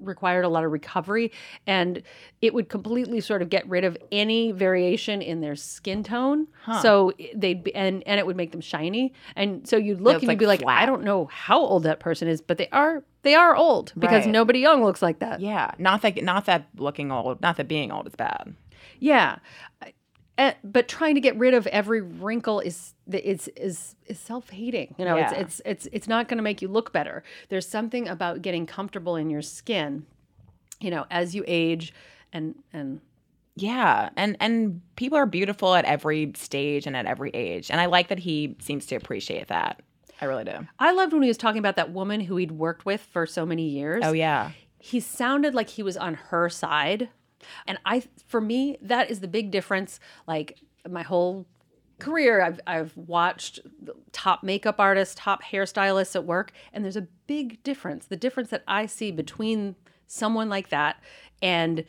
required a lot of recovery and it would completely sort of get rid of any variation in their skin tone so they'd be and and it would make them shiny and so you'd look and like you'd be like i don't know how old that person is but they are they are old because Right. nobody young looks like that Yeah, not that not that looking old, not that being old is bad. Yeah. Eh, but trying to get rid of every wrinkle is is is is self-hating. You know, Yeah. it's it's it's it's not going to make you look better. There's something about getting comfortable in your skin, you know, as you age and and Yeah, and and people are beautiful at every stage and at every age, and I like that he seems to appreciate that. I really do. I loved when he was talking about that woman who he'd worked with for so many years. Oh yeah, he sounded like he was on her side. And i for me that is the big difference. Like my whole career i've, I've watched top makeup artists top hairstylists at work and there's a big difference. The difference that i see between someone like that and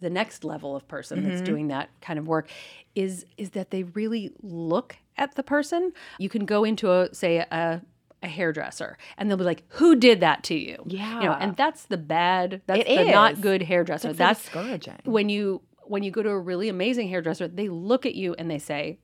the next level of person that's mm-hmm. doing that kind of work is is that they really look at the person you can go into a say a a hairdresser and they'll be like who did that to you yeah you know Yeah. and that's the bad that's It the not good hairdresser That's, that's discouraging. when you when you go to a really amazing hairdresser they look at you and they say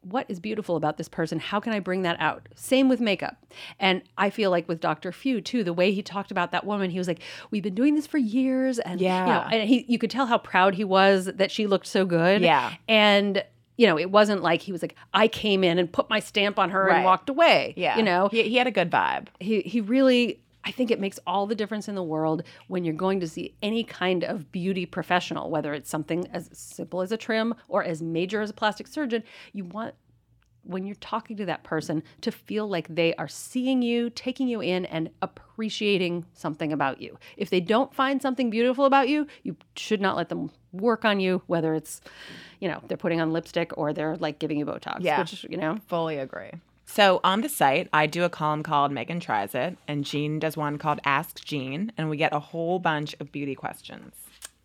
what is beautiful about this person how can i bring that out same with makeup and i feel like with dr few too the way he talked about that woman he was like we've been doing this for years and you know Yeah. and he you could tell how proud he was that she looked so good Yeah. and you know, it wasn't like he was like, I came in and put my stamp on her Right. and walked away. Yeah. You know, he, he had a good vibe. he he really I think it makes all the difference in the world when you're going to see any kind of beauty professional, whether it's something as simple as a trim or as major as a plastic surgeon. You want when you're talking to that person to feel like they are seeing you, taking you in, and appreciating something about you. If they don't find something beautiful about you, you should not let them work on you, whether it's, you know, they're putting on lipstick or they're like giving you Botox. Yeah. Which, you know, Fully agree. So on the site, I do a column called Megan Tries It, and Jean does one called Ask Jean, and we get a whole bunch of beauty questions.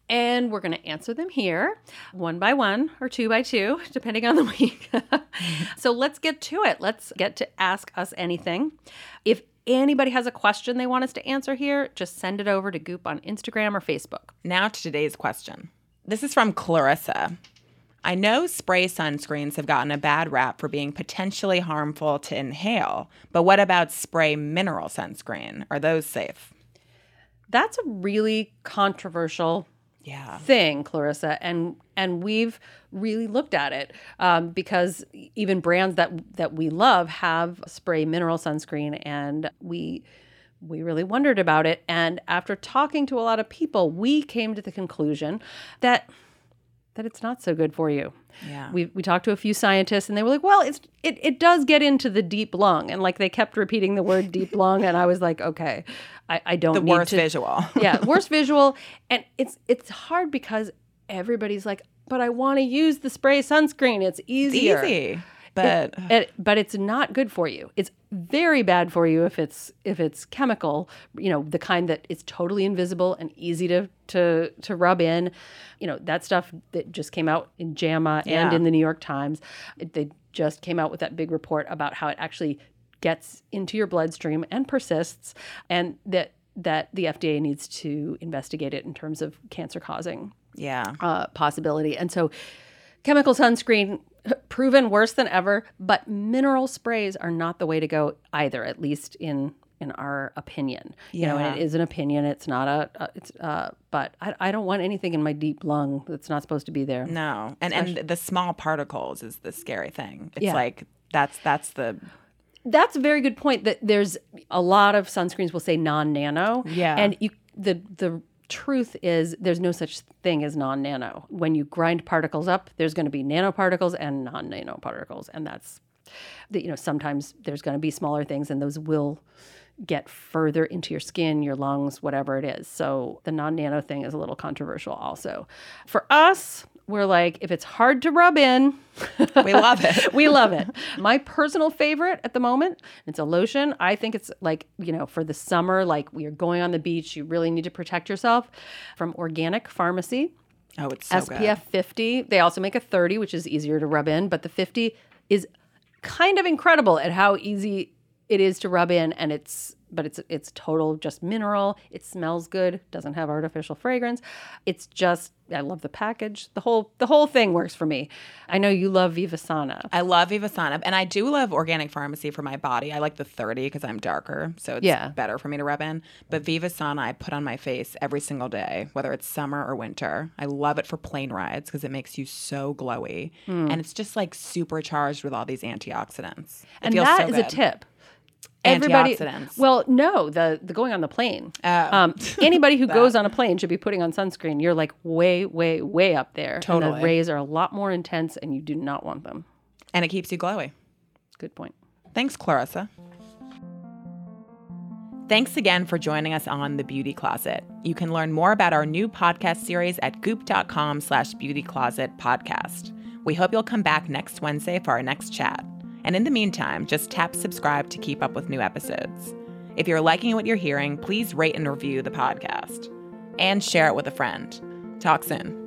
And we're going to answer them here one by one or two by two, *laughs* depending on the week. *laughs* so let's get to it. Let's get to Ask Us Anything. If anybody has a question they want us to answer here, just send it over to Goop on Instagram or Facebook. Now to today's question. This is from Clarissa. I know spray sunscreens have gotten a bad rap for being potentially harmful to inhale, but what about spray mineral sunscreen? Are those safe? That's a really controversial Yeah. thing, Clarissa, and and we've really looked at it um, because even brands that that we love have spray mineral sunscreen, and we we really wondered about it. And after talking to a lot of people, we came to the conclusion that that it's not so good for you. Yeah. We we talked to a few scientists and they were like, well, it's it it does get into the deep lung, and like they kept repeating the word deep lung, and I was like, okay, I, I don't the worst to visual. *laughs* yeah, *laughs* worst visual, and it's it's hard because everybody's like, but I want to use the spray sunscreen. It's It's easier. easy. But It- but it's not good for you. It's very bad for you if it's if it's chemical, you know, the kind that is totally invisible and easy to to to rub in. You know, that stuff that just came out in JAMA and Yeah. in the New York Times. It- They just came out with that big report about how it actually gets into your bloodstream and persists and that that the FDA needs to investigate it in terms of cancer causing yeah. uh, possibility. And so, chemical sunscreen *laughs* proven worse than ever, but mineral sprays are not the way to go either, at least in in our opinion. You know, and it Yeah. is an opinion. It's not a. it's uh, but I, I don't want anything in my deep lung that's not supposed to be there. No. And and the small particles is the scary thing. It's Yeah. like that's that's the That's a very good point. That there's a lot of sunscreens will say non-nano. Yeah. and you the the truth is there's no such thing as non-nano. When you grind particles up, there's going to be nanoparticles and non-nano particles, and that's that you know sometimes there's going to be smaller things, and those will get further into your skin, your lungs, whatever it is. So the non-nano thing is a little controversial also. For us, we're like if it's hard to rub in, *laughs* we love it. *laughs* we love it. My personal favorite at the moment, it's a lotion. I think it's like, you know, for the summer, like we are going on the beach, you really need to protect yourself from Organic Pharmacy. Oh, it's so SPF good. 50. They also make a 30, which is easier to rub in, but the 50 is kind of incredible at how easy it is to rub in and it's but it's it's total just mineral. It smells good, doesn't have artificial fragrance. It's just I love the package. The whole the whole thing works for me. I know you love Vivasana. I love Vivasana, and I do love organic pharmacy for my body. I like the 30 because I'm darker, so it's Yeah. better for me to rub in. But Vivasana, I put on my face every single day, whether it's summer or winter. I love it for plane rides because it makes you so glowy, Hmm. and it's just like supercharged with all these antioxidants. It and that so is a good. Tip. Antioxidants. Well, no, the the going on the plane. Oh. um, *laughs* anybody who goes on a plane should be putting on sunscreen. You're like way, way, way up there. And the rays are a lot more intense, and you do not want them. and it keeps you glowy. Good point. Thanks, Clarissa. Thanks again for joining us on The Beauty Closet. You can learn more about our new podcast series at goop.com slash beauty closet podcast. We hope you'll come back next Wednesday for our next chat. And in the meantime, just tap subscribe to keep up with new episodes. If you're liking what you're hearing, please rate and review the podcast and share it with a friend. Talk soon.